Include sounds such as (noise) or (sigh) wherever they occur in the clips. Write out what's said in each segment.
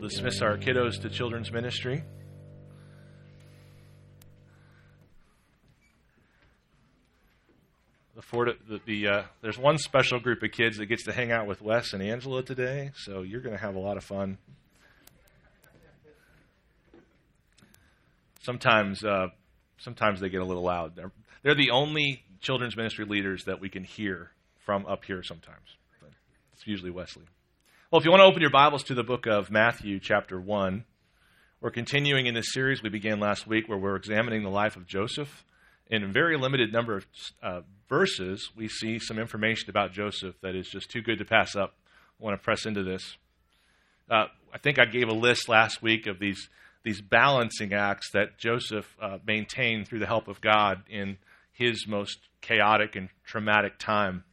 dismiss our kiddos to children's ministry. The, the, the uh, there's one special group of kids that gets to hang out with Wes and Angela today, so you're going to have a lot of fun. Sometimes, uh, sometimes they get a little loud. They're, they're the only children's ministry leaders that we can hear from up here sometimes. But it's usually Wesley. Well, if you want to open your Bibles to the book of Matthew, chapter 1, we're continuing in this series we began last week where we're examining the life of Joseph. In a very limited number of uh, verses, we see some information about Joseph that is just too good to pass up. I want to press into this. Uh, I think I gave a list last week of these, these balancing acts that Joseph uh, maintained through the help of God in his most chaotic and traumatic time.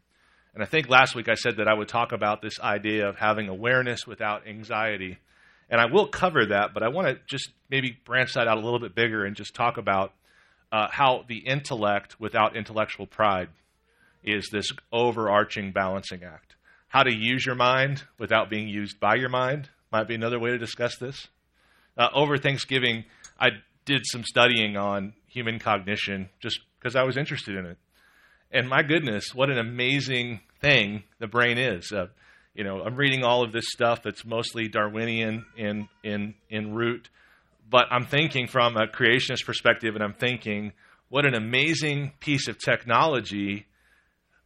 And I think last week I said that I would talk about this idea of having awareness without anxiety. And I will cover that, but I want to just maybe branch that out a little bit bigger and just talk about uh, how the intellect without intellectual pride is this overarching balancing act. How to use your mind without being used by your mind might be another way to discuss this. Uh, over Thanksgiving, I did some studying on human cognition just because I was interested in it. And my goodness, what an amazing thing the brain is. Uh, you know, I'm reading all of this stuff that's mostly Darwinian in in in root, but I'm thinking from a creationist perspective, and I'm thinking, what an amazing piece of technology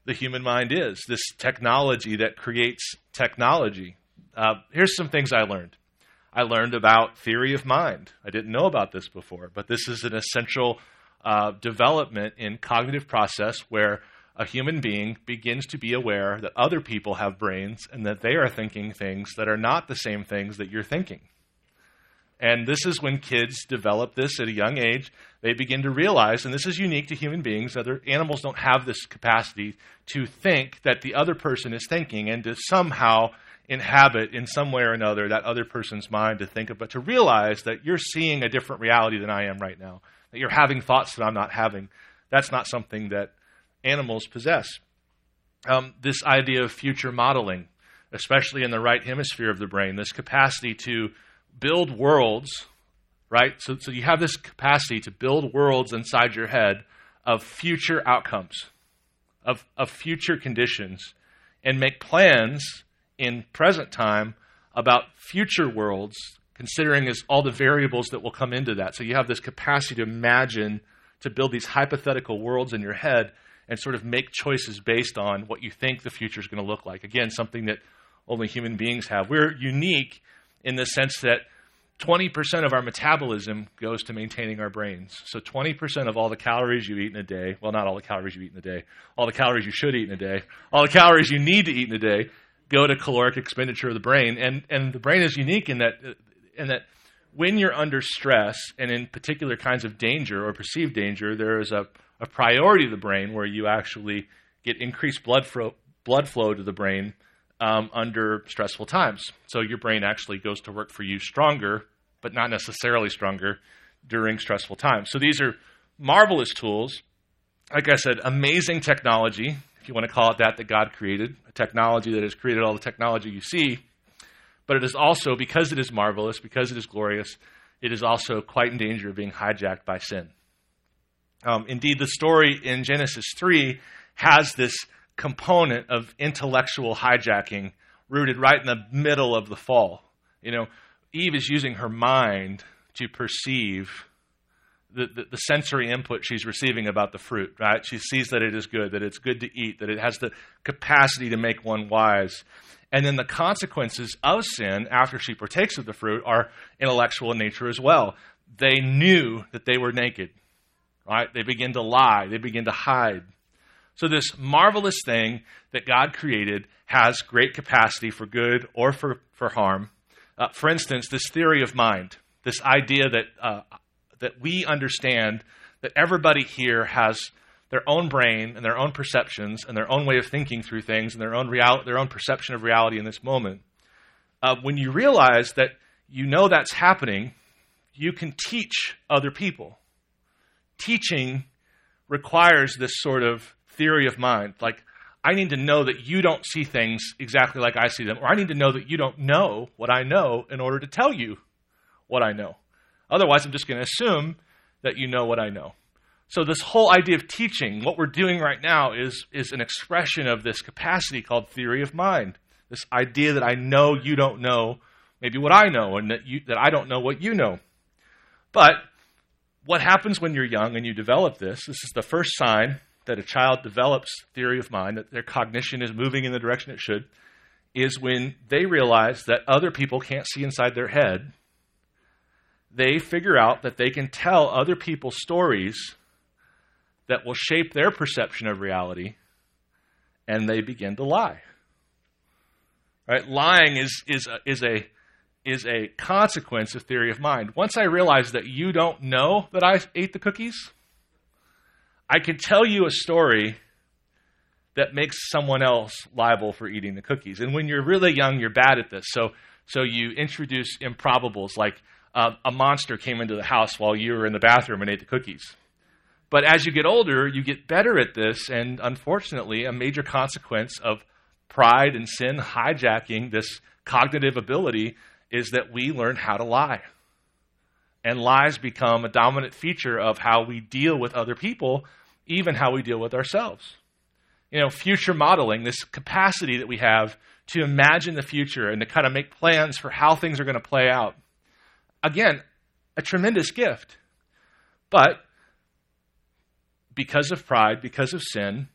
the human mind is. This technology that creates technology. Uh, here's some things I learned. I learned about theory of mind. I didn't know about this before, but this is an essential uh, development in cognitive process where a human being begins to be aware that other people have brains and that they are thinking things that are not the same things that you're thinking. And this is when kids develop this at a young age. They begin to realize, and this is unique to human beings, other animals don't have this capacity to think that the other person is thinking and to somehow inhabit in some way or another that other person's mind to think of, but to realize that you're seeing a different reality than I am right now that you're having thoughts that I'm not having. That's not something that animals possess. Um, this idea of future modeling, especially in the right hemisphere of the brain, this capacity to build worlds, right? So, so you have this capacity to build worlds inside your head of future outcomes, of, of future conditions, and make plans in present time about future worlds considering is all the variables that will come into that. So you have this capacity to imagine, to build these hypothetical worlds in your head and sort of make choices based on what you think the future is going to look like. Again, something that only human beings have. We're unique in the sense that 20% of our metabolism goes to maintaining our brains. So 20% of all the calories you eat in a day, well, not all the calories you eat in a day, all the calories you should eat in a day, all the calories you need to eat in a day go to caloric expenditure of the brain. And, and the brain is unique in that and that when you're under stress and in particular kinds of danger or perceived danger, there is a, a priority of the brain where you actually get increased blood blood flow to the brain um, under stressful times. So your brain actually goes to work for you stronger, but not necessarily stronger during stressful times. So these are marvelous tools. Like I said, amazing technology, if you want to call it that, that God created, a technology that has created all the technology you see but it is also, because it is marvelous, because it is glorious, it is also quite in danger of being hijacked by sin. Um, indeed, the story in Genesis 3 has this component of intellectual hijacking rooted right in the middle of the fall. You know, Eve is using her mind to perceive the, the, the, sensory input she's receiving about the fruit, right? She sees that it is good, that it's good to eat, that it has the capacity to make one wise. And then the consequences of sin after she partakes of the fruit are intellectual in nature as well. They knew that they were naked, right? They begin to lie, they begin to hide. So, this marvelous thing that God created has great capacity for good or for, for harm. Uh, for instance, this theory of mind, this idea that, uh, that we understand that everybody here has their own brain and their own perceptions and their own way of thinking through things and their own, real, their own perception of reality in this moment. Uh, when you realize that you know that's happening, you can teach other people. Teaching requires this sort of theory of mind. Like, I need to know that you don't see things exactly like I see them, or I need to know that you don't know what I know in order to tell you what I know. Otherwise, I'm just going to assume that you know what I know. So, this whole idea of teaching, what we're doing right now, is, is an expression of this capacity called theory of mind. This idea that I know you don't know maybe what I know, and that, you, that I don't know what you know. But what happens when you're young and you develop this? This is the first sign that a child develops theory of mind, that their cognition is moving in the direction it should, is when they realize that other people can't see inside their head. They figure out that they can tell other people stories that will shape their perception of reality, and they begin to lie. Right? Lying is, is, a, is, a, is a consequence of theory of mind. Once I realize that you don't know that I ate the cookies, I can tell you a story that makes someone else liable for eating the cookies. And when you're really young, you're bad at this. So, so you introduce improbables like uh, a monster came into the house while you were in the bathroom and ate the cookies. But as you get older, you get better at this, and unfortunately, a major consequence of pride and sin hijacking this cognitive ability is that we learn how to lie. And lies become a dominant feature of how we deal with other people, even how we deal with ourselves. You know, future modeling, this capacity that we have to imagine the future and to kind of make plans for how things are going to play out. Again, a tremendous gift. But because of pride, because of sin,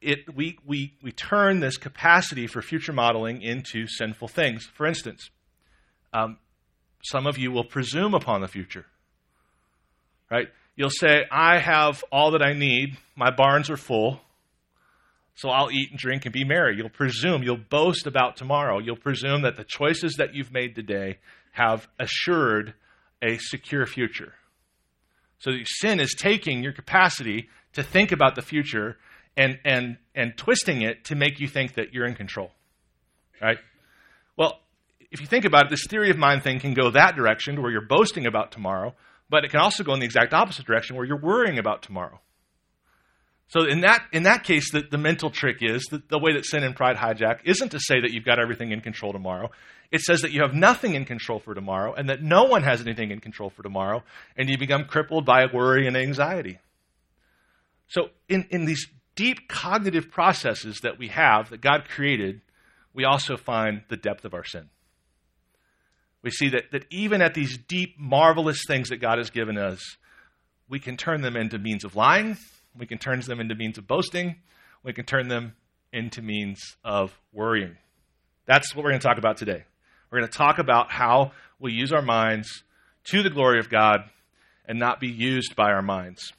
it, we, we, we turn this capacity for future modeling into sinful things. For instance, um, some of you will presume upon the future. Right? You'll say, I have all that I need, my barns are full, so I'll eat and drink and be merry. You'll presume, you'll boast about tomorrow. You'll presume that the choices that you've made today have assured a secure future. So sin is taking your capacity to think about the future and, and, and twisting it to make you think that you're in control. Right? Well, if you think about it, this theory of mind thing can go that direction where you're boasting about tomorrow, but it can also go in the exact opposite direction where you're worrying about tomorrow. So in that in that case, the, the mental trick is that the way that sin and pride hijack isn't to say that you've got everything in control tomorrow. It says that you have nothing in control for tomorrow and that no one has anything in control for tomorrow, and you become crippled by worry and anxiety. So in, in these deep cognitive processes that we have that God created, we also find the depth of our sin. We see that, that even at these deep, marvelous things that God has given us, we can turn them into means of lying, we can turn them into means of boasting. We can turn them into means of worrying. That's what we're going to talk about today. We're going to talk about how we use our minds to the glory of God and not be used by our minds.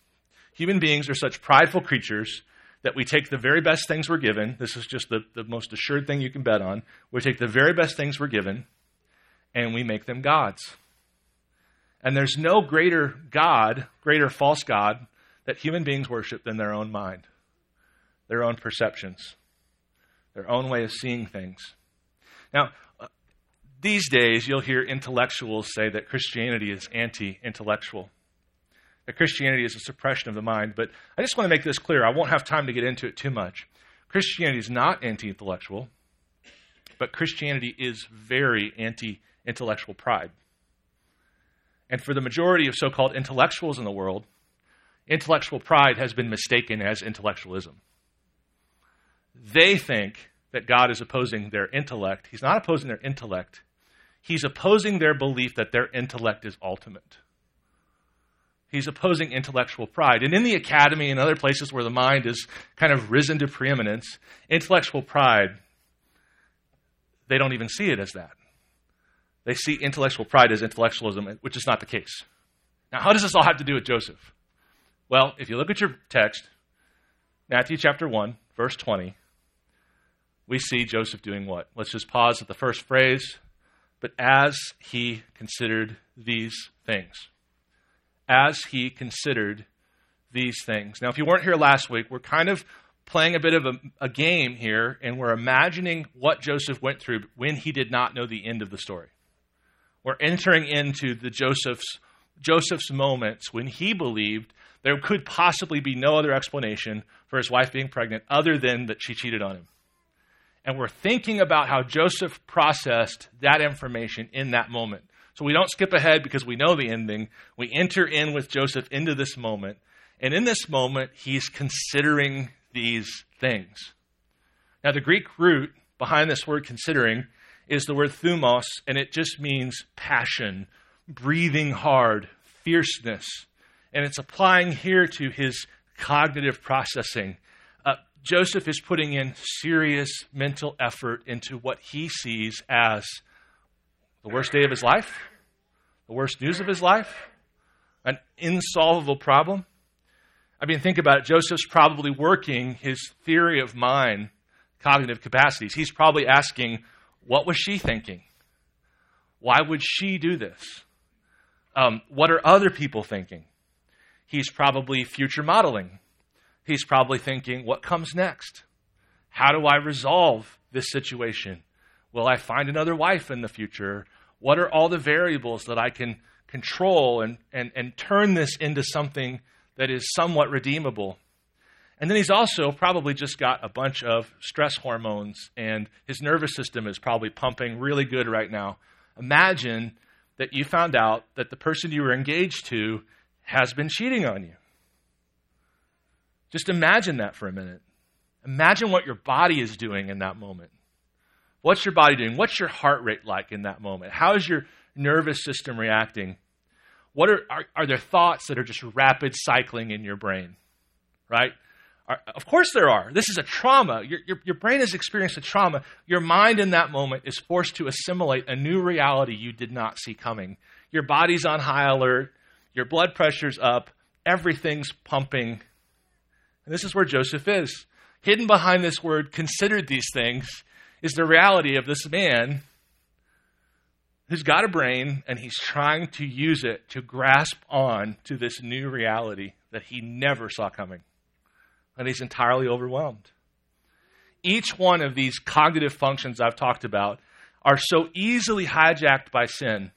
Human beings are such prideful creatures that we take the very best things we're given. This is just the, the most assured thing you can bet on. We take the very best things we're given and we make them gods. And there's no greater God, greater false God, that human beings worship than their own mind, their own perceptions, their own way of seeing things. Now, these days, you'll hear intellectuals say that Christianity is anti intellectual, that Christianity is a suppression of the mind. But I just want to make this clear. I won't have time to get into it too much. Christianity is not anti intellectual, but Christianity is very anti intellectual pride. And for the majority of so called intellectuals in the world, intellectual pride has been mistaken as intellectualism. They think that God is opposing their intellect. He's not opposing their intellect, He's opposing their belief that their intellect is ultimate. He's opposing intellectual pride. And in the academy and other places where the mind is kind of risen to preeminence, intellectual pride, they don't even see it as that. They see intellectual pride as intellectualism, which is not the case. Now, how does this all have to do with Joseph? Well, if you look at your text, Matthew chapter 1, verse 20, we see Joseph doing what? Let's just pause at the first phrase. But as he considered these things, as he considered these things. Now, if you weren't here last week, we're kind of playing a bit of a, a, game here, and we're imagining what Joseph went through when he did not know the end of the story. We're entering into the Joseph's Joseph's moments when he believed there could possibly be no other explanation for his wife being pregnant other than that she cheated on him. And we're thinking about how Joseph processed that information in that moment. So we don't skip ahead because we know the ending. We enter in with Joseph into this moment. And in this moment, he's considering these things. Now, the Greek root behind this word considering is the word thumos, and it just means passion, breathing hard, fierceness. And it's applying here to his cognitive processing. Uh, Joseph is putting in serious mental effort into what he sees as the worst day of his life, the worst news of his life, an insolvable problem. I mean, think about it. Joseph's probably working his theory of mind, cognitive capacities. He's probably asking, what was she thinking? Why would she do this? Um, what are other people thinking? He's probably future modeling. He's probably thinking, what comes next? How do I resolve this situation? Will I find another wife in the future? What are all the variables that I can control and, and, and turn this into something that is somewhat redeemable? And then he's also probably just got a bunch of stress hormones, and his nervous system is probably pumping really good right now. Imagine that you found out that the person you were engaged to has been cheating on you. Just imagine that for a minute. Imagine what your body is doing in that moment. What's your body doing? What's your heart rate like in that moment? How is your nervous system reacting? What are, are, are there thoughts that are just rapid cycling in your brain? Right? Of course there are. This is a trauma. Your, your, your brain has experienced a trauma. Your mind in that moment is forced to assimilate a new reality you did not see coming. Your body's on high alert. Your blood pressure's up. Everything's pumping. And this is where Joseph is. Hidden behind this word, considered these things, is the reality of this man who's got a brain and he's trying to use it to grasp on to this new reality that he never saw coming and he's entirely overwhelmed. Each one of these cognitive functions I've talked about are so easily hijacked by sin.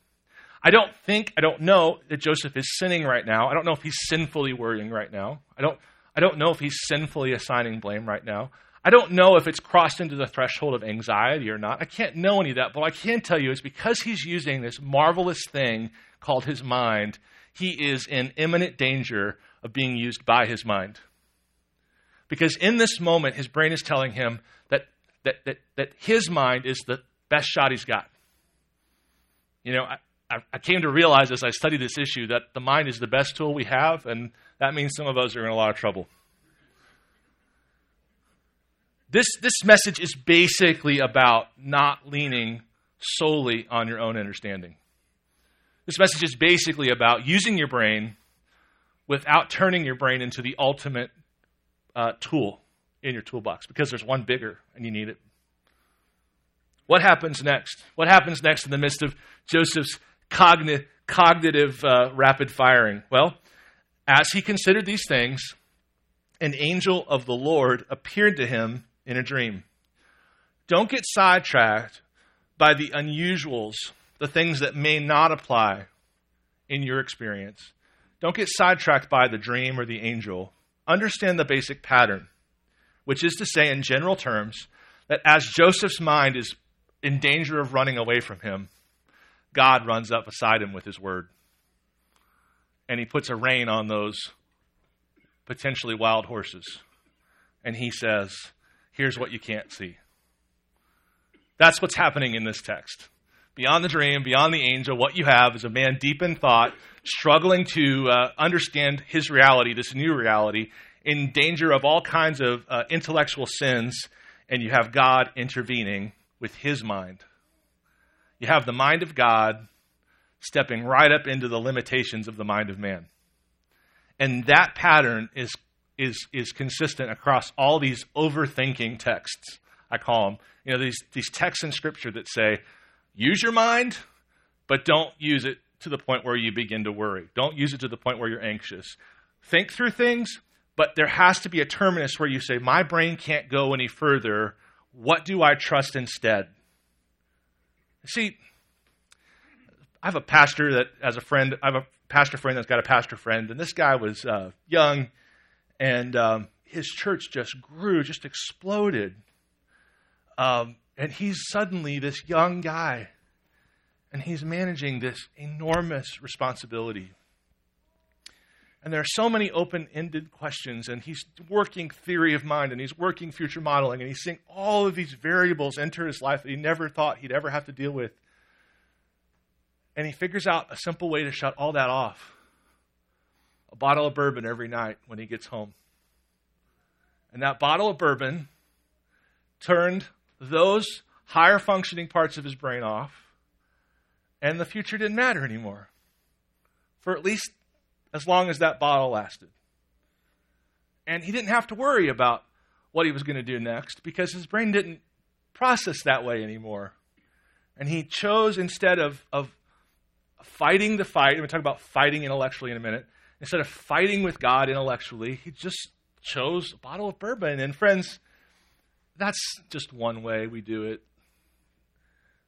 I don't think, I don't know that Joseph is sinning right now. I don't know if he's sinfully worrying right now. I don't, I don't know if he's sinfully assigning blame right now. I don't know if it's crossed into the threshold of anxiety or not. I can't know any of that, but what I can tell you is because he's using this marvelous thing called his mind, he is in imminent danger of being used by his mind. Because in this moment, his brain is telling him that, that, that, that his mind is the best shot he's got. You know, I, I came to realize as I studied this issue that the mind is the best tool we have, and that means some of us are in a lot of trouble. This, this message is basically about not leaning solely on your own understanding. This message is basically about using your brain without turning your brain into the ultimate uh, tool in your toolbox because there's one bigger and you need it. What happens next? What happens next in the midst of Joseph's cogni- cognitive uh, rapid firing? Well, as he considered these things, an angel of the Lord appeared to him in a dream. Don't get sidetracked by the unusuals, the things that may not apply in your experience. Don't get sidetracked by the dream or the angel understand the basic pattern, which is to say, in general terms, that as Joseph's mind is in danger of running away from him, God runs up beside him with his word. And he puts a rein on those potentially wild horses. And he says, Here's what you can't see. That's what's happening in this text. Beyond the dream, beyond the angel, what you have is a man deep in thought, struggling to uh, understand his reality, this new reality, in danger of all kinds of uh, intellectual sins, and you have God intervening with his mind. You have the mind of God stepping right up into the limitations of the mind of man. And that pattern is, is, is consistent across all these overthinking texts, I call them. You know, these, these texts in Scripture that say, Use your mind, but don't use it to the point where you begin to worry. Don't use it to the point where you're anxious. Think through things, but there has to be a terminus where you say, My brain can't go any further. What do I trust instead? See, I have a pastor that, as a friend, I have a pastor friend that's got a pastor friend, and this guy was uh, young, and um, his church just grew, just exploded. Um, and he's suddenly this young guy, and he's managing this enormous responsibility. And there are so many open ended questions, and he's working theory of mind, and he's working future modeling, and he's seeing all of these variables enter his life that he never thought he'd ever have to deal with. And he figures out a simple way to shut all that off a bottle of bourbon every night when he gets home. And that bottle of bourbon turned those higher functioning parts of his brain off, and the future didn't matter anymore for at least as long as that bottle lasted. And he didn't have to worry about what he was going to do next because his brain didn't process that way anymore. And he chose instead of, of fighting the fight, going to talk about fighting intellectually in a minute, instead of fighting with God intellectually, he just chose a bottle of bourbon. And friends, that's just one way we do it.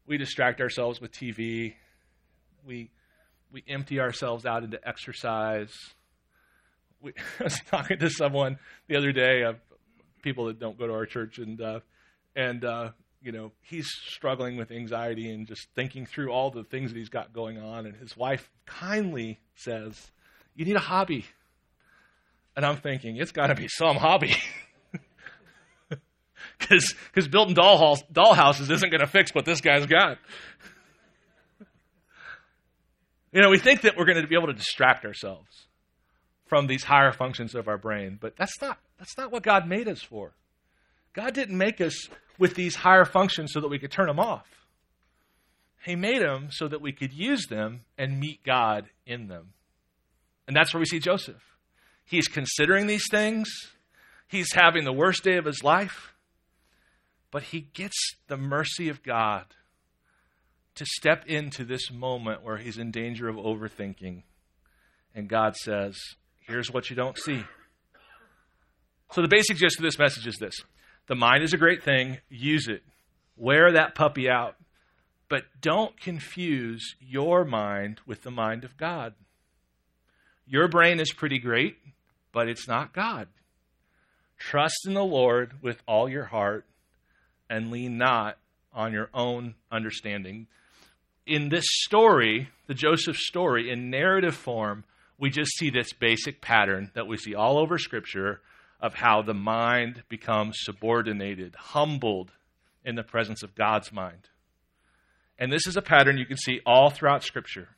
We distract ourselves with TV. We we empty ourselves out into exercise. We, (laughs) I was talking to someone the other day, of people that don't go to our church, and uh, and uh, you know he's struggling with anxiety and just thinking through all the things that he's got going on. And his wife kindly says, "You need a hobby." And I'm thinking, it's got to be some hobby. (laughs) Because building doll, doll houses isn't going to fix what this guy's got. You know, we think that we're going to be able to distract ourselves from these higher functions of our brain, but that's not, that's not what God made us for. God didn't make us with these higher functions so that we could turn them off. He made them so that we could use them and meet God in them. And that's where we see Joseph. He's considering these things, he's having the worst day of his life, but he gets the mercy of God to step into this moment where he's in danger of overthinking. And God says, Here's what you don't see. So, the basic gist of this message is this the mind is a great thing, use it. Wear that puppy out. But don't confuse your mind with the mind of God. Your brain is pretty great, but it's not God. Trust in the Lord with all your heart and lean not on your own understanding in this story, the Joseph story, in narrative form, we just see this basic pattern that we see all over Scripture of how the mind becomes subordinated, humbled in the presence of God's mind. And this is a pattern you can see all throughout Scripture.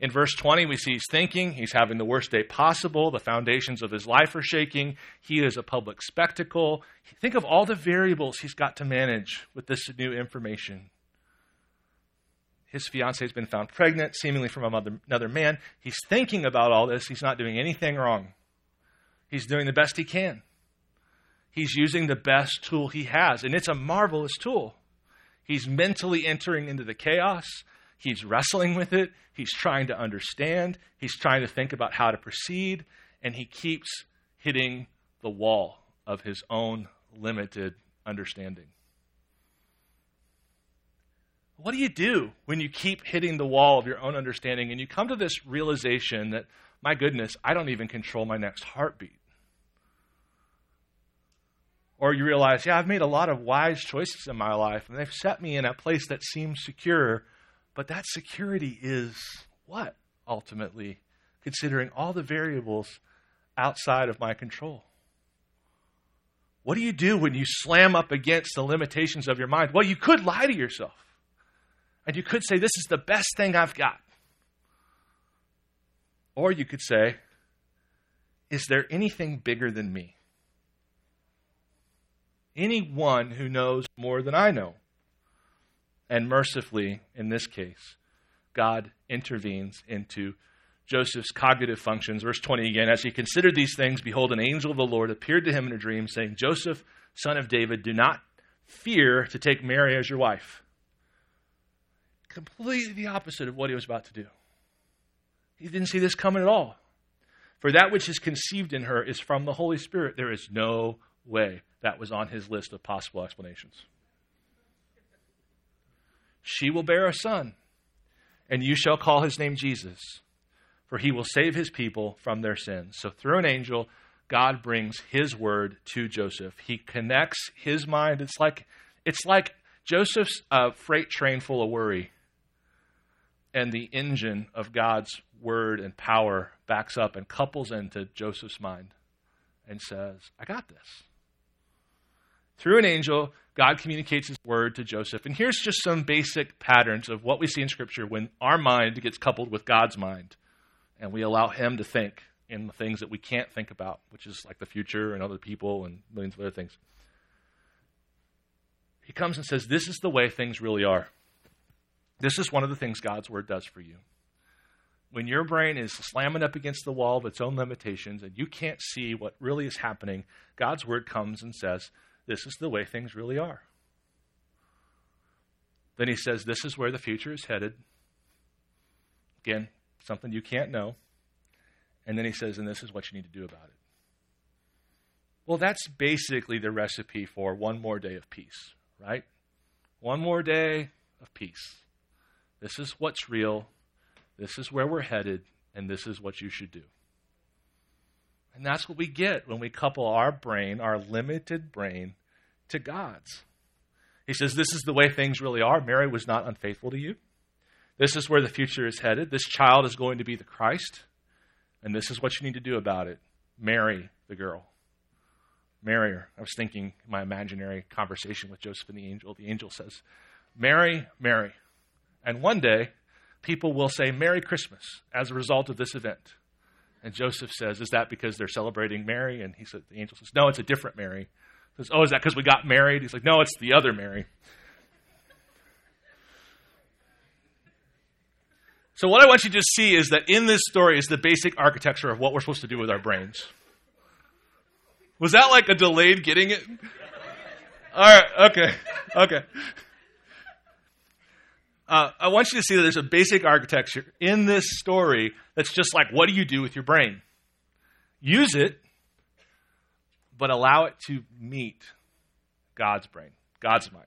In verse 20, we see he's thinking, he's having the worst day possible, the foundations of his life are shaking, he is a public spectacle. Think of all the variables he's got to manage with this new information his fiancee has been found pregnant, seemingly from another man. He's thinking about all this. He's not doing anything wrong. He's doing the best he can. He's using the best tool he has, and it's a marvelous tool. He's mentally entering into the chaos. He's wrestling with it. He's trying to understand. He's trying to think about how to proceed, and he keeps hitting the wall of his own limited understanding. What do you do when you keep hitting the wall of your own understanding and you come to this realization that, my goodness, I don't even control my next heartbeat? Or you realize, yeah, I've made a lot of wise choices in my life and they've set me in a place that seems secure, but that security is what, ultimately, considering all the variables outside of my control? What do you do when you slam up against the limitations of your mind? Well, you could lie to yourself. And you could say, This is the best thing I've got. Or you could say, Is there anything bigger than me? Anyone who knows more than I know. And mercifully, in this case, God intervenes into Joseph's cognitive functions. Verse 20 again, as he considered these things, behold, an angel of the Lord appeared to him in a dream, saying, Joseph, son of David, do not fear to take Mary as your wife completely the opposite of what he was about to do. He didn't see this coming at all. For that which is conceived in her is from the Holy Spirit. There is no way that was on his list of possible explanations. She will bear a son, and you shall call his name Jesus, for he will save his people from their sins. So through an angel, God brings his word to Joseph. He connects his mind. It's like it's like Joseph's uh, freight train full of worry, and the engine of God's word and power backs up and couples into Joseph's mind and says, I got this. Through an angel, God communicates his word to Joseph. And here's just some basic patterns of what we see in Scripture when our mind gets coupled with God's mind and we allow him to think in the things that we can't think about, which is like the future and other people and millions of other things. He comes and says, This is the way things really are. This is one of the things God's word does for you. When your brain is slamming up against the wall of its own limitations and you can't see what really is happening, God's word comes and says, This is the way things really are. Then he says, This is where the future is headed. Again, something you can't know. And then he says, and this is what you need to do about it. Well, that's basically the recipe for one more day of peace, right? One more day of peace. This is what's real. This is where we're headed, and this is what you should do. And that's what we get when we couple our brain, our limited brain, to God's. He says, This is the way things really are. Mary was not unfaithful to you. This is where the future is headed. This child is going to be the Christ, and this is what you need to do about it marry the girl. Marry her. I was thinking my imaginary conversation with Joseph and the angel. The angel says, Marry, Mary. And one day, people will say, Merry Christmas as a result of this event. And Joseph says, Is that because they're celebrating Mary? And he said, The angel says, No, it's a different Mary. He says, Oh, is that because we got married? He's like, No, it's the other Mary. So, what I want you to see is that in this story is the basic architecture of what we're supposed to do with our brains. Was that like a delayed getting it? All right, okay, okay. Uh, I want you to see that there's a basic architecture in this story that's just like, what do you do with your brain? Use it, but allow it to meet God's brain, God's mind.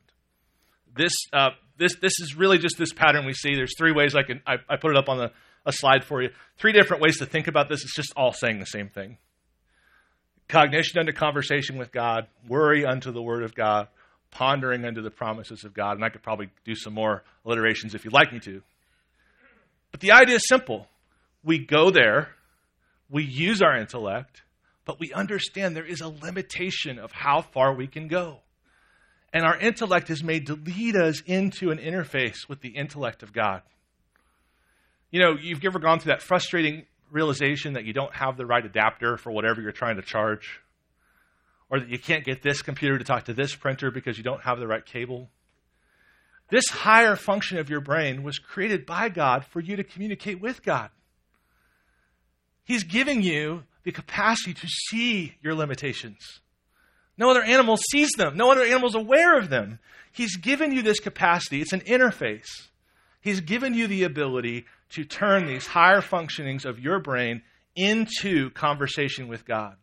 This uh, this, this is really just this pattern we see. There's three ways I can, I, I put it up on the, a slide for you. Three different ways to think about this. It's just all saying the same thing. Cognition unto conversation with God, worry unto the word of God, pondering unto the promises of God. And I could probably do some more alliterations if you'd like me to. But the idea is simple. We go there, we use our intellect, but we understand there is a limitation of how far we can go. And our intellect is made to lead us into an interface with the intellect of God. You know, you've ever gone through that frustrating realization that you don't have the right adapter for whatever you're trying to charge? Or that you can't get this computer to talk to this printer because you don't have the right cable? This higher function of your brain was created by God for you to communicate with God. He's giving you the capacity to see your limitations. No other animal sees them. No other animal is aware of them. He's given you this capacity. It's an interface. He's given you the ability to turn these higher functionings of your brain into conversation with God.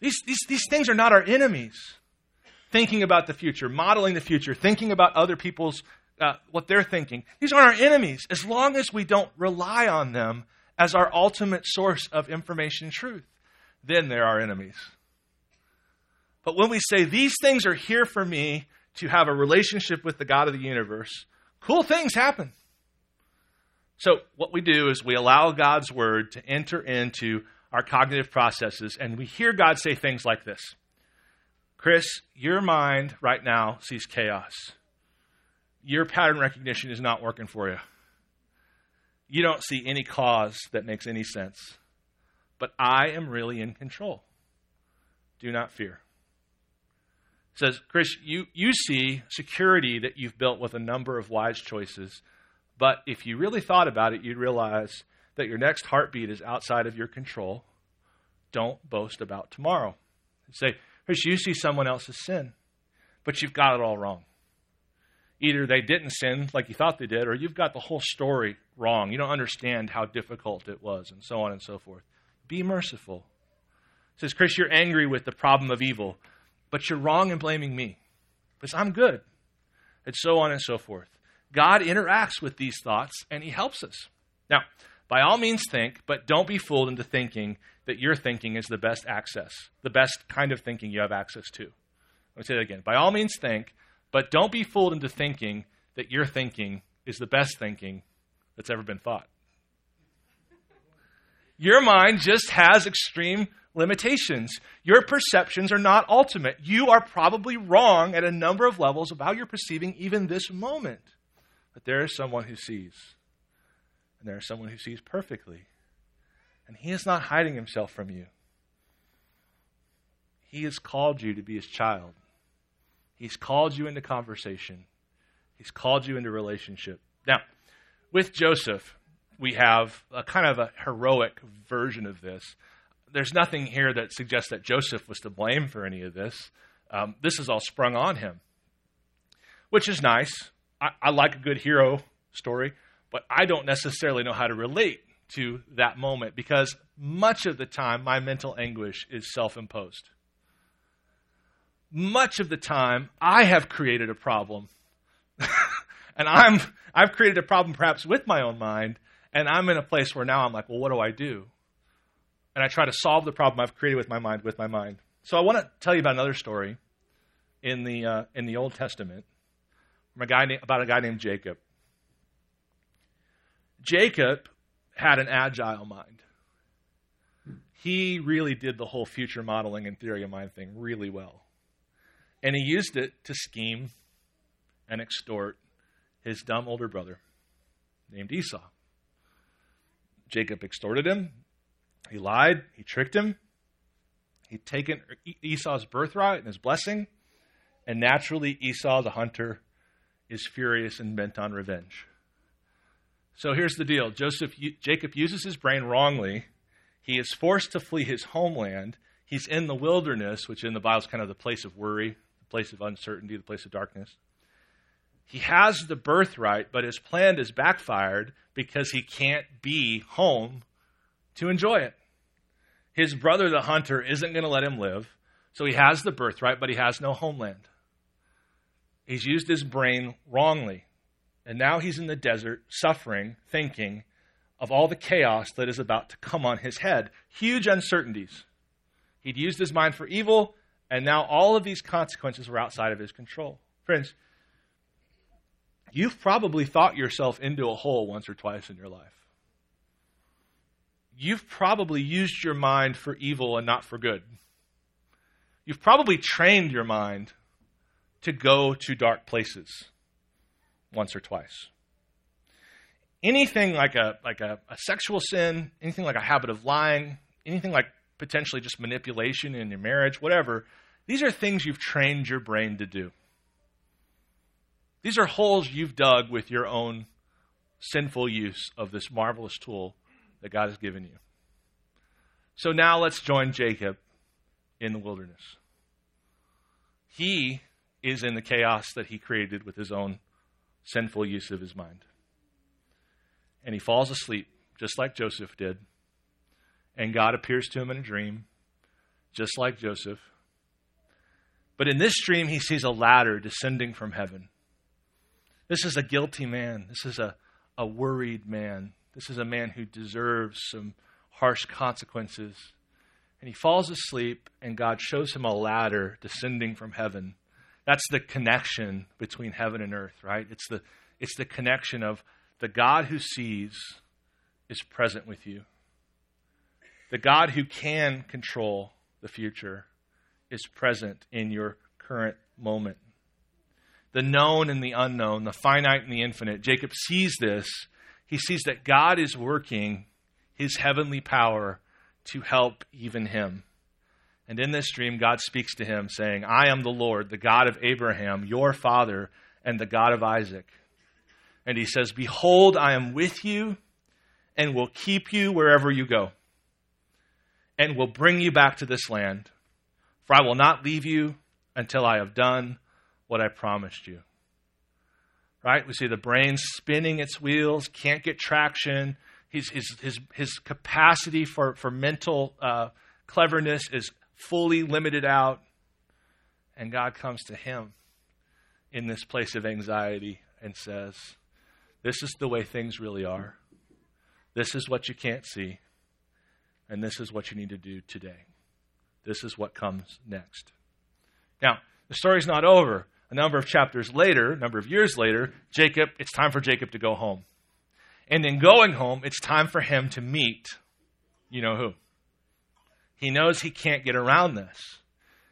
These, these, these things are not our enemies. Thinking about the future, modeling the future, thinking about other people's, uh, what they're thinking. These aren't our enemies as long as we don't rely on them as our ultimate source of information and truth. Then they're our enemies. But when we say, these things are here for me to have a relationship with the God of the universe, cool things happen. So, what we do is we allow God's word to enter into our cognitive processes, and we hear God say things like this Chris, your mind right now sees chaos. Your pattern recognition is not working for you. You don't see any cause that makes any sense. But I am really in control. Do not fear says, Chris, you, you see security that you've built with a number of wise choices, but if you really thought about it, you'd realize that your next heartbeat is outside of your control. Don't boast about tomorrow. Say, Chris, you see someone else's sin, but you've got it all wrong. Either they didn't sin like you thought they did, or you've got the whole story wrong. You don't understand how difficult it was, and so on and so forth. Be merciful. It says, Chris, you're angry with the problem of evil but you're wrong in blaming me because I'm good. And so on and so forth. God interacts with these thoughts and he helps us. Now, By all means think, but don't be fooled into thinking that your thinking is the best access, the best kind of thinking you have access to. Let me say that again. By all means think, but don't be fooled into thinking that your thinking is the best thinking that's ever been thought. Your mind just has extreme limitations. Your perceptions are not ultimate. You are probably wrong at a number of levels about you're perceiving even this moment. But there is someone who sees, and there is someone who sees perfectly. And he is not hiding himself from you. He has called you to be his child. He's called you into conversation. He's called you into relationship. Now, with Joseph, we have a kind of a heroic version of this. There's nothing here that suggests that Joseph was to blame for any of this. Um, this is all sprung on him, which is nice. I, I like a good hero story, but I don't necessarily know how to relate to that moment because much of the time my mental anguish is self imposed. Much of the time I have created a problem. (laughs) and I'm I've created a problem perhaps with my own mind, and I'm in a place where now I'm like, well, what do I do? And I try to solve the problem I've created with my mind with my mind. So I want to tell you about another story in the uh, in the Old Testament from a guy na- about a guy named Jacob. Jacob had an agile mind. He really did the whole future modeling and theory of mind thing really well. And he used it to scheme and extort his dumb older brother named Esau. Jacob extorted him. He lied. He tricked him. He'd taken Esau's birthright and his blessing. And naturally, Esau, the hunter, is furious and bent on revenge. So here's the deal Joseph, Jacob uses his brain wrongly. He is forced to flee his homeland. He's in the wilderness, which in the Bible is kind of the place of worry, the place of uncertainty, the place of darkness. He has the birthright, but his plan has backfired because he can't be home to enjoy it. His brother, the hunter, isn't going to let him live. So he has the birthright, but he has no homeland. He's used his brain wrongly. And now he's in the desert, suffering, thinking of all the chaos that is about to come on his head. Huge uncertainties. He'd used his mind for evil, and now all of these consequences were outside of his control. Friends, You've probably thought yourself into a hole once or twice in your life. You've probably used your mind for evil and not for good. You've probably trained your mind to go to dark places once or twice. Anything like a like a, a sexual sin, anything like a habit of lying, anything like potentially just manipulation in your marriage, whatever, these are things you've trained your brain to do. These are holes you've dug with your own sinful use of this marvelous tool that God has given you. So now let's join Jacob in the wilderness. He is in the chaos that he created with his own sinful use of his mind. And he falls asleep, just like Joseph did. And God appears to him in a dream, just like Joseph. But in this dream, he sees a ladder descending from heaven. This is a guilty man. This is a, a worried man. This is a man who deserves some harsh consequences. And he falls asleep, and God shows him a ladder descending from heaven. That's the connection between heaven and earth, right? It's the, it's the connection of the God who sees is present with you. The God who can control the future is present in your current moment the known and the unknown, the finite and the infinite. Jacob sees this. He sees that God is working his heavenly power to help even him. And in this dream, God speaks to him, saying, I am the Lord, the God of Abraham, your father, and the God of Isaac. And he says, Behold, I am with you and will keep you wherever you go, and will bring you back to this land. For I will not leave you until I have done what I promised you. Right? We see the brain spinning its wheels, can't get traction. His, his, his, his capacity for, for mental uh, cleverness is fully limited out. And God comes to him in this place of anxiety and says, This is the way things really are. This is what you can't see, and this is what you need to do today. This is what comes next. Now, the story's not over. A number of chapters later, a number of years later, Jacob, it's time for Jacob to go home. And in going home, it's time for him to meet, you know who. He knows he can't get around this.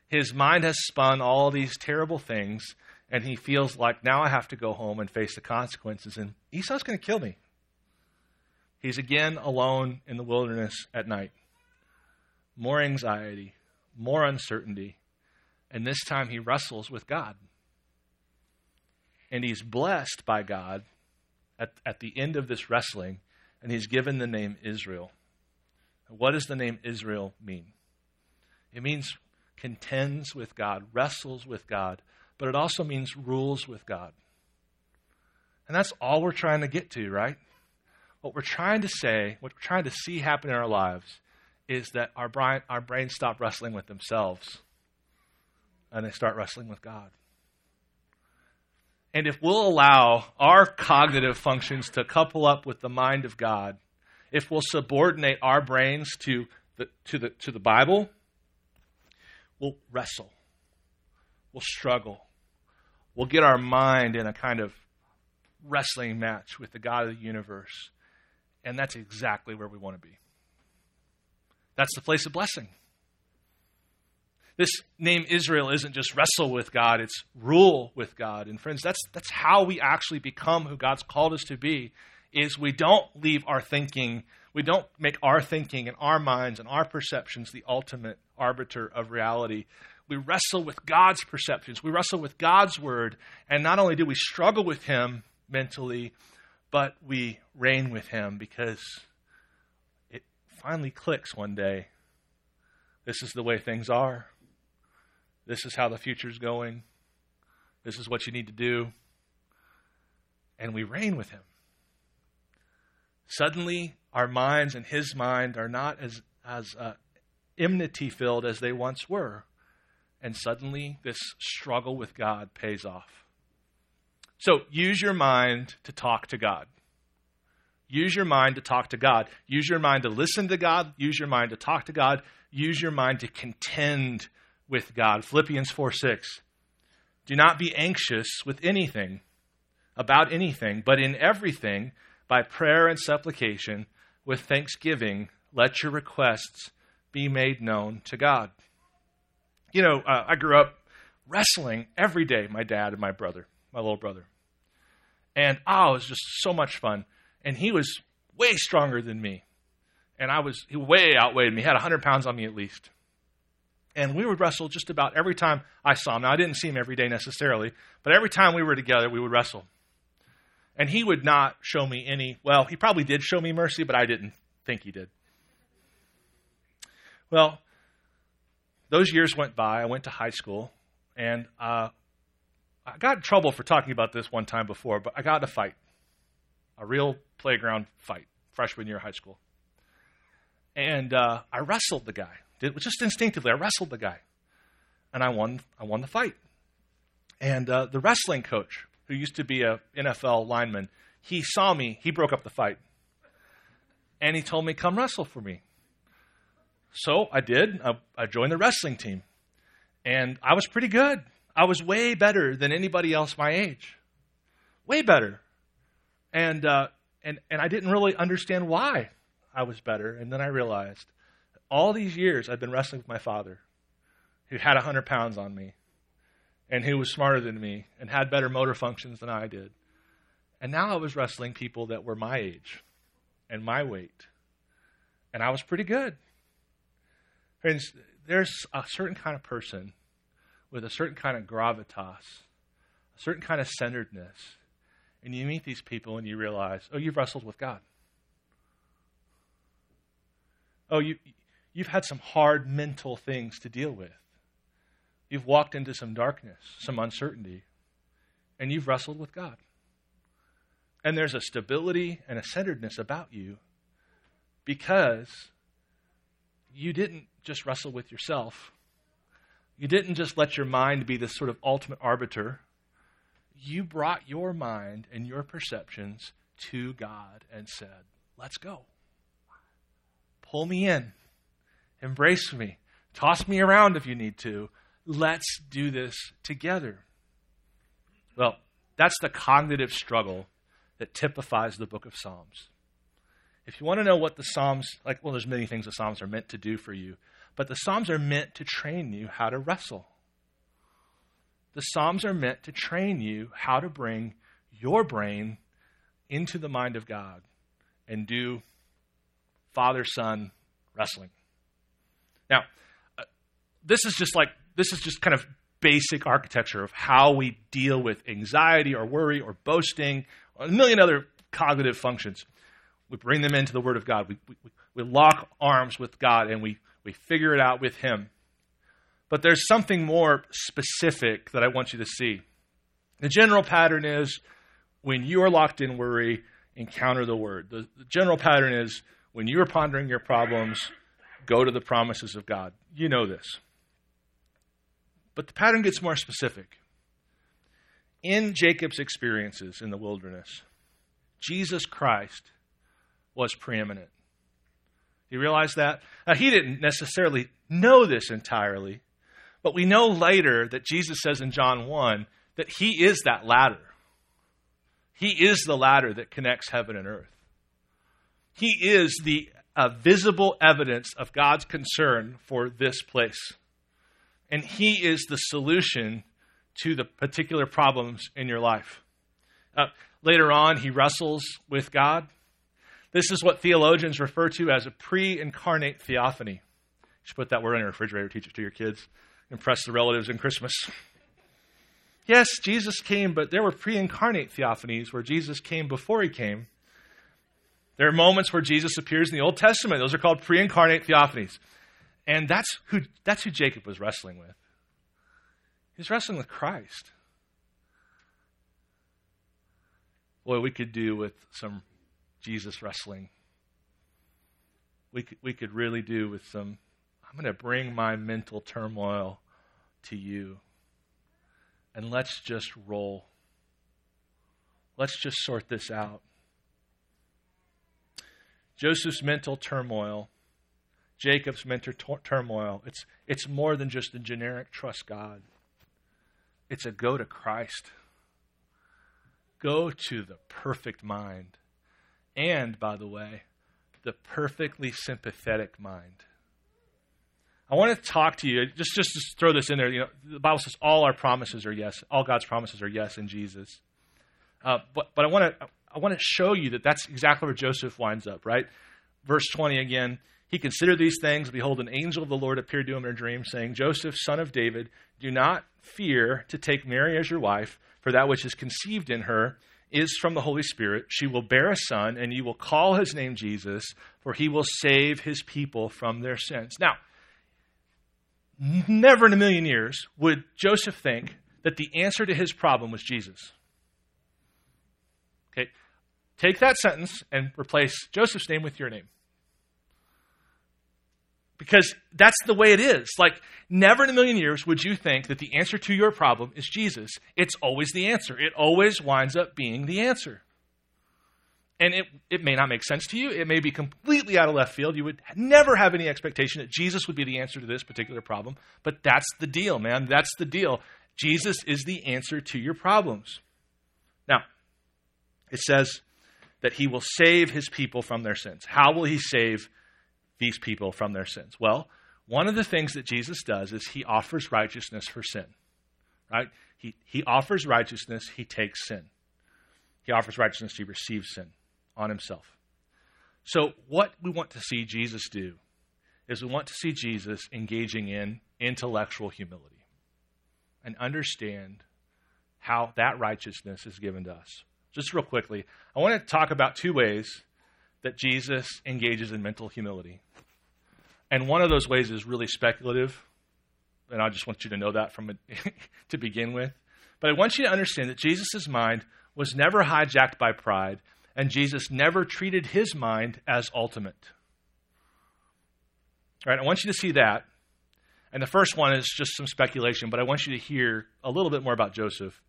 His mind has spun all these terrible things, and he feels like now I have to go home and face the consequences, and Esau's going to kill me. He's again alone in the wilderness at night. More anxiety, more uncertainty, and this time he wrestles with God. And he's blessed by God at, at the end of this wrestling, and he's given the name Israel. What does the name Israel mean? It means contends with God, wrestles with God, but it also means rules with God. And that's all we're trying to get to, right? What we're trying to say, what we're trying to see happen in our lives, is that our, brain, our brains stop wrestling with themselves and they start wrestling with God. And if we'll allow our cognitive functions to couple up with the mind of God, if we'll subordinate our brains to the, to the, to the Bible, we'll wrestle, we'll struggle, we'll get our mind in a kind of wrestling match with the God of the universe. And that's exactly where we want to be. That's the place of blessing. This name Israel isn't just wrestle with God, it's rule with God. And friends, that's, that's how we actually become who God's called us to be, is we don't leave our thinking, we don't make our thinking and our minds and our perceptions the ultimate arbiter of reality. We wrestle with God's perceptions. We wrestle with God's word. And not only do we struggle with Him mentally, but we reign with Him because it finally clicks one day. This is the way things are. This is how the future's going. This is what you need to do. And we reign with him. Suddenly, our minds and his mind are not as, as uh, enmity filled as they once were. And suddenly, this struggle with God pays off. So, use your mind to talk to God. Use your mind to talk to God. Use your mind to listen to God. Use your mind to talk to God. Use your mind to contend with God. Philippians 4 6. Do not be anxious with anything, about anything, but in everything, by prayer and supplication, with thanksgiving, let your requests be made known to God. You know, uh, I grew up wrestling every day, my dad and my brother, my little brother. And oh, it was just so much fun. And he was way stronger than me. And I was, he way outweighed me. He had 100 pounds on me at least and we would wrestle just about every time I saw him. Now, I didn't see him every day necessarily, but every time we were together, we would wrestle. And he would not show me any, well, he probably did show me mercy, but I didn't think he did. Well, those years went by. I went to high school, and uh, I got in trouble for talking about this one time before, but I got in a fight, a real playground fight, freshman year of high school. And uh, I wrestled the guy. Did, just instinctively, I wrestled the guy, and I won. I won the fight. And uh, the wrestling coach, who used to be an NFL lineman, he saw me. He broke up the fight, and he told me, "Come wrestle for me." So I did. I, I joined the wrestling team, and I was pretty good. I was way better than anybody else my age, way better. And uh, and and I didn't really understand why I was better. And then I realized all these years I'd been wrestling with my father, who had 100 pounds on me, and who was smarter than me, and had better motor functions than I did. And now I was wrestling people that were my age and my weight. And I was pretty good. There's a certain kind of person with a certain kind of gravitas, a certain kind of centeredness. And you meet these people and you realize, oh, you've wrestled with God. Oh, you, You've had some hard mental things to deal with. You've walked into some darkness, some uncertainty, and you've wrestled with God. And there's a stability and a centeredness about you because you didn't just wrestle with yourself. You didn't just let your mind be this sort of ultimate arbiter. You brought your mind and your perceptions to God and said, Let's go. pull me in, embrace me, toss me around if you need to. Let's do this together. Well, that's the cognitive struggle that typifies the book of Psalms. If you want to know what the Psalms, like, well, there's many things the Psalms are meant to do for you, but the Psalms are meant to train you how to wrestle. The Psalms are meant to train you how to bring your brain into the mind of God and do father son wrestling. Now, uh, this is just like, this is just kind of basic architecture of how we deal with anxiety or worry or boasting or a million other cognitive functions. We bring them into the Word of God. We, we, we lock arms with God and we, we figure it out with Him. But there's something more specific that I want you to see. The general pattern is when you are locked in worry, encounter the Word. The, the general pattern is when you are pondering your problems, go to the promises of God. You know this. But the pattern gets more specific. In Jacob's experiences in the wilderness, Jesus Christ was preeminent. You realize that? Now, he didn't necessarily know this entirely, but we know later that Jesus says in John 1 that he is that ladder. He is the ladder that connects heaven and earth. He is the uh, visible evidence of God's concern for this place. And He is the solution to the particular problems in your life. Uh, later on, He wrestles with God. This is what theologians refer to as a pre incarnate theophany. You should put that word in your refrigerator, teach it to your kids, impress the relatives in Christmas. (laughs) Yes, Jesus came, but there were pre incarnate theophanies where Jesus came before he came. There are moments where Jesus appears in the Old Testament. Those are called pre incarnate theophanies. And that's who, that's who Jacob was wrestling with. He's wrestling with Christ. Boy, we could do with some Jesus wrestling. We could, we could really do with some, I'm going to bring my mental turmoil to you. And let's just roll. Let's just sort this out. Joseph's mental turmoil Jacob's mental turmoil. It's, it's more than just a generic trust God, it's a go to Christ. Go to the perfect mind. And, by the way, the perfectly sympathetic mind. I want to talk to you, just, just throw this in there. You know, the Bible says all our promises are yes. All God's promises are yes in Jesus. Uh, but, but I want to I want to show you that that's exactly where Joseph winds up, right? Verse 20 again. He considered these things. Behold, an angel of the Lord appeared to him in a dream, saying, Joseph, son of David, do not fear to take Mary as your wife, for that which is conceived in her is from the Holy Spirit. She will bear a son, and you will call his name Jesus, for he will save his people from their sins. Now, never in a million years would Joseph think that the answer to his problem was Jesus. Okay, take that sentence and replace Joseph's name with your name because that's the way it is. Like, never in a million years would you think that the answer to your problem is Jesus. It's always the answer, it always winds up being the answer. And it, it may not make sense to you. It may be completely out of left field. You would never have any expectation that Jesus would be the answer to this particular problem. But that's the deal, man. That's the deal. Jesus is the answer to your problems. Now, it says that he will save his people from their sins. How will he save these people from their sins? Well, one of the things that Jesus does is he offers righteousness for sin. Right? He, he offers righteousness, he takes sin. He offers righteousness, he receives sin on himself. So, what we want to see Jesus do is we want to see Jesus engaging in intellectual humility and understand how that righteousness is given to us. Just real quickly, I want to talk about two ways that Jesus engages in mental humility. And one of those ways is really speculative, and I just want you to know that from (laughs) to begin with. But I want you to understand that Jesus' mind was never hijacked by pride, and Jesus never treated his mind as ultimate. All right, I want you to see that. And the first one is just some speculation, but I want you to hear a little bit more about Joseph.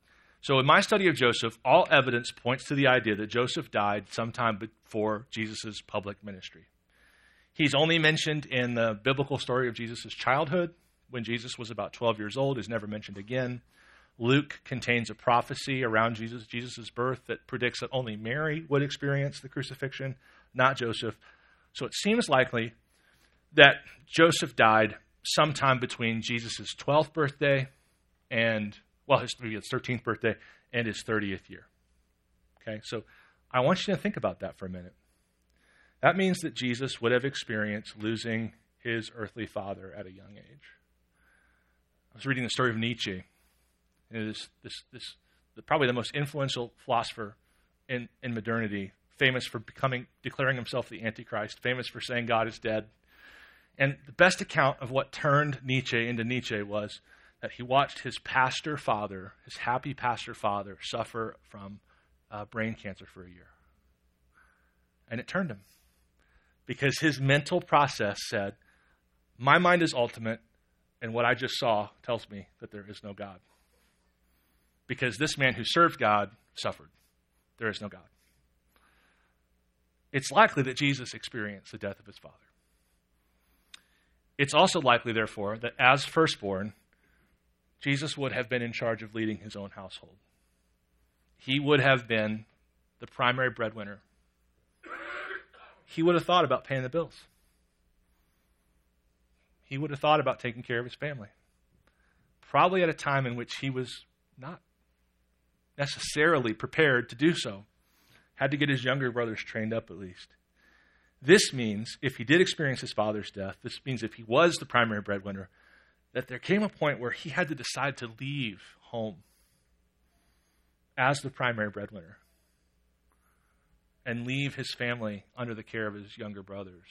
So, in my study of Joseph, all evidence points to the idea that Joseph died sometime before Jesus' public ministry. He's only mentioned in the biblical story of Jesus' childhood when Jesus was about 12 years old, is never mentioned again. Luke contains a prophecy around Jesus' Jesus' birth that predicts that only Mary would experience the crucifixion, not Joseph. So it seems likely that Joseph died sometime between Jesus' 12th birthday and, well, his, his 13th birthday and his 30th year. Okay, so I want you to think about that for a minute. That means that Jesus would have experienced losing his earthly father at a young age. I was reading the story of Nietzsche. Know, this, this, this, the, probably the most influential philosopher in, in modernity, famous for becoming, declaring himself the Antichrist, famous for saying God is dead. And the best account of what turned Nietzsche into Nietzsche was that he watched his pastor father, his happy pastor father, suffer from uh, brain cancer for a year. And it turned him because his mental process said, My mind is ultimate, and what I just saw tells me that there is no God. Because this man who served God suffered. There is no God. It's likely that Jesus experienced the death of his father. It's also likely, therefore, that as firstborn, Jesus would have been in charge of leading his own household. He would have been the primary breadwinner. He would have thought about paying the bills. He would have thought about taking care of his family. Probably at a time in which he was not necessarily prepared to do so. Had to get his younger brothers trained up at least. This means, if he did experience his father's death, this means if he was the primary breadwinner, that there came a point where he had to decide to leave home as the primary breadwinner and leave his family under the care of his younger brothers.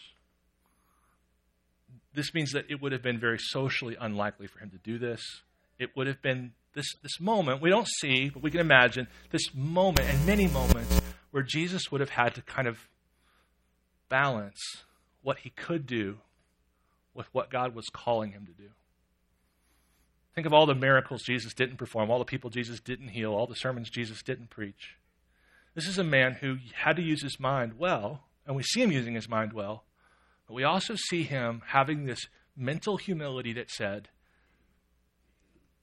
This means that it would have been very socially unlikely for him to do this. It would have been this, this moment, we don't see, but we can imagine this moment and many moments where Jesus would have had to kind of balance what he could do with what God was calling him to do. Think of all the miracles Jesus didn't perform, all the people Jesus didn't heal, all the sermons Jesus didn't preach. This is a man who had to use his mind well, and we see him using his mind well, but we also see him having this mental humility that said,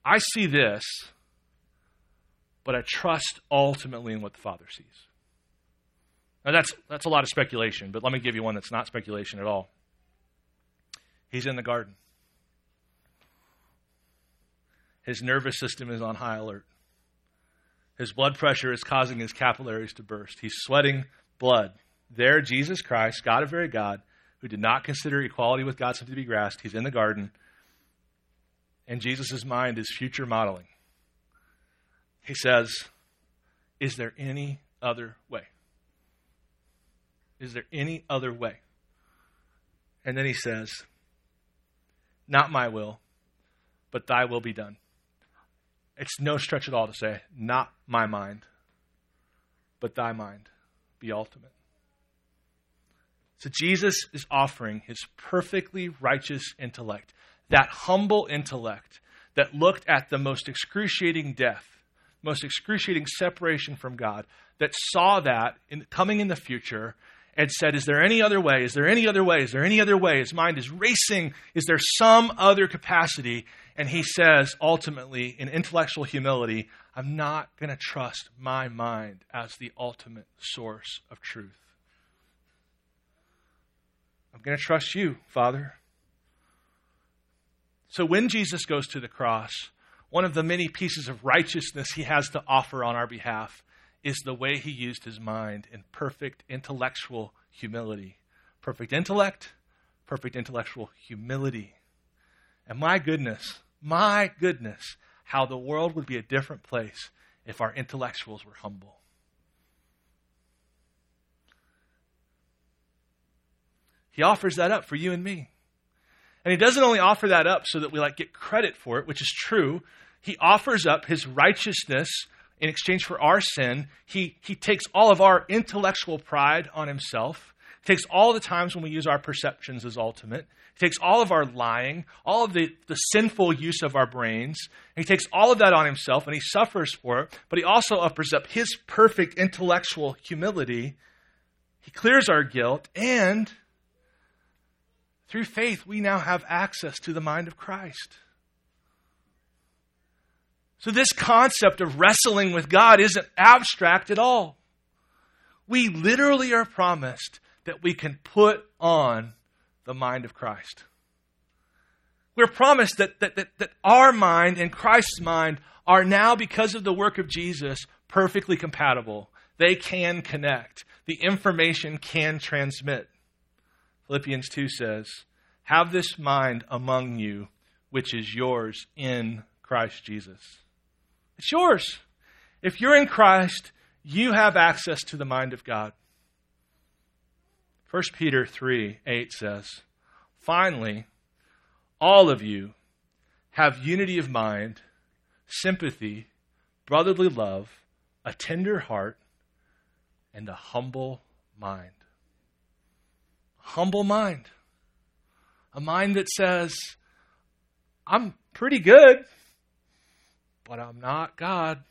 I see this, but I trust ultimately in what the Father sees. Now, that's, that's a lot of speculation, but let me give you one that's not speculation at all. He's in the garden. His nervous system is on high alert. His blood pressure is causing his capillaries to burst. He's sweating blood. There, Jesus Christ, God of very God, who did not consider equality with God something to be grasped, he's in the garden, and Jesus' mind is future modeling. He says, Is there any other way? Is there any other way? And then he says, Not my will, but thy will be done. It's no stretch at all to say, not my mind, but thy mind be ultimate. So Jesus is offering his perfectly righteous intellect, that humble intellect that looked at the most excruciating death, most excruciating separation from God, that saw that in, coming in the future and said, Is there any other way? Is there any other way? Is there any other way? His mind is racing. Is there some other capacity? And he says, ultimately, in intellectual humility, I'm not going to trust my mind as the ultimate source of truth. I'm going to trust you, Father. So when Jesus goes to the cross, one of the many pieces of righteousness he has to offer on our behalf is the way he used his mind in perfect intellectual humility. Perfect intellect, perfect intellectual humility. And my goodness, my goodness, how the world would be a different place if our intellectuals were humble. He offers that up for you and me. And he doesn't only offer that up so that we like get credit for it, which is true. He offers up his righteousness in exchange for our sin. He, he takes all of our intellectual pride on himself. Takes all the times when we use our perceptions as ultimate. He takes all of our lying, all of the, the sinful use of our brains, he takes all of that on himself and he suffers for it, but he also offers up his perfect intellectual humility. He clears our guilt and Through faith, we now have access to the mind of Christ. So, this concept of wrestling with God isn't abstract at all. We literally are promised that we can put on the mind of Christ. We're promised that, that, that, that our mind and Christ's mind are now, because of the work of Jesus, perfectly compatible. They can connect, the information can transmit. Philippians 2 says, Have this mind among you, which is yours in Christ Jesus. It's yours. If you're in Christ, you have access to the mind of God. 1 Peter 3 8 says, Finally, all of you have unity of mind, sympathy, brotherly love, a tender heart, and a humble mind. Humble mind. A mind that says, I'm pretty good, but I'm not God.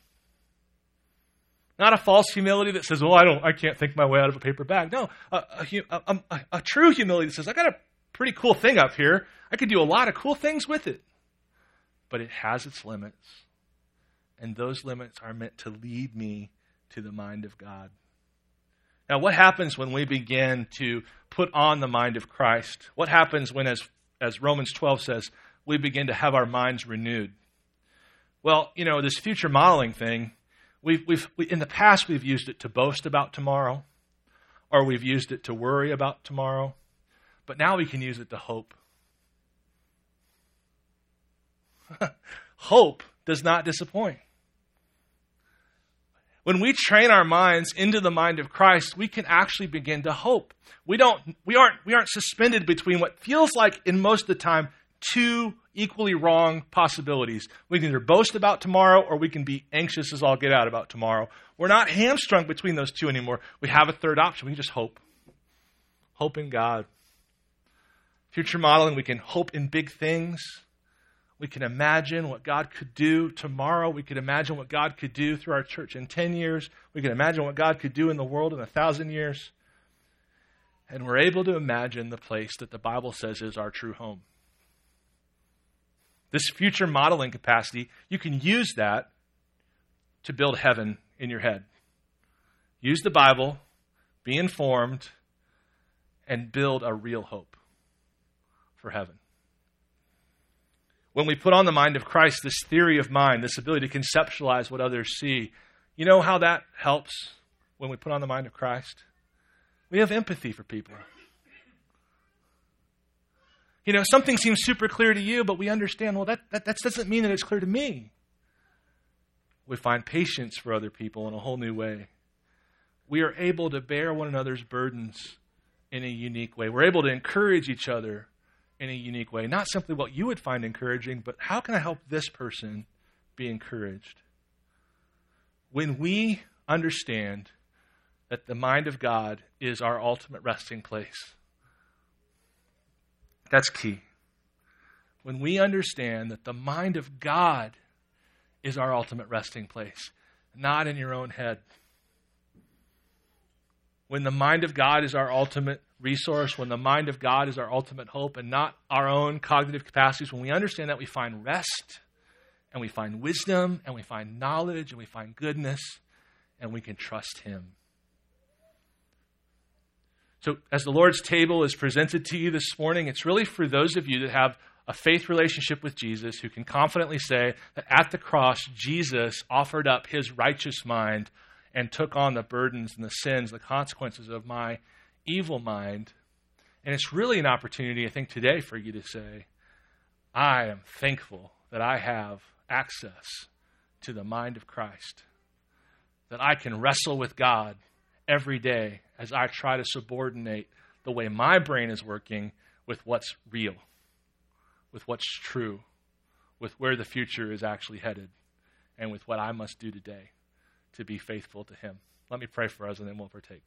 Not a false humility that says, "Well, I don't, I can't think my way out of a paper bag." No, a, a, a, a true humility that says, "I got a pretty cool thing up here. I could do a lot of cool things with it, but it has its limits, and those limits are meant to lead me to the mind of God." Now, what happens when we begin to put on the mind of Christ? What happens when, as as Romans 12 says, we begin to have our minds renewed? Well, you know, this future modeling thing We've, we've, we, in the past, we've used it to boast about tomorrow, or we've used it to worry about tomorrow, but now we can use it to hope. (laughs) hope does not disappoint. When we train our minds into the mind of Christ, we can actually begin to hope. We don't we aren't we aren't suspended between what feels like in most of the time two equally wrong possibilities. We can either boast about tomorrow or we can be anxious as all get out about tomorrow. We're not hamstrung between those two anymore. We have a third option. We can just hope. Hope in God. Future modeling, we can hope in big things. We can imagine what God could do tomorrow. We can imagine what God could do through our church in 10 years. We can imagine what God could do in the world in a thousand years. And we're able to imagine the place that the Bible says is our true home this future modeling capacity, you can use that to build heaven in your head. Use the Bible, be informed, and build a real hope for heaven. When we put on the mind of Christ this theory of mind, this ability to conceptualize what others see, you know how that helps when we put on the mind of Christ? We have empathy for people. You know, something seems super clear to you, but we understand, well, that, that, that doesn't mean that it's clear to me. We find patience for other people in a whole new way. We are able to bear one another's burdens in a unique way. We're able to encourage each other in a unique way. Not simply what you would find encouraging, but how can I help this person be encouraged? When we understand that the mind of God is our ultimate resting place, that's key. When we understand that the mind of God is our ultimate resting place, not in your own head. When the mind of God is our ultimate resource, when the mind of God is our ultimate hope and not our own cognitive capacities, when we understand that, we find rest and we find wisdom and we find knowledge and we find goodness and we can trust Him. So, as the Lord's table is presented to you this morning, it's really for those of you that have a faith relationship with Jesus who can confidently say that at the cross, Jesus offered up his righteous mind and took on the burdens and the sins, the consequences of my evil mind. And it's really an opportunity, I think, today for you to say, I am thankful that I have access to the mind of Christ, that I can wrestle with God every day as I try to subordinate the way my brain is working with what's real, with what's true, with where the future is actually headed, and with what I must do today to be faithful to Him. Let me pray for us and then we'll partake.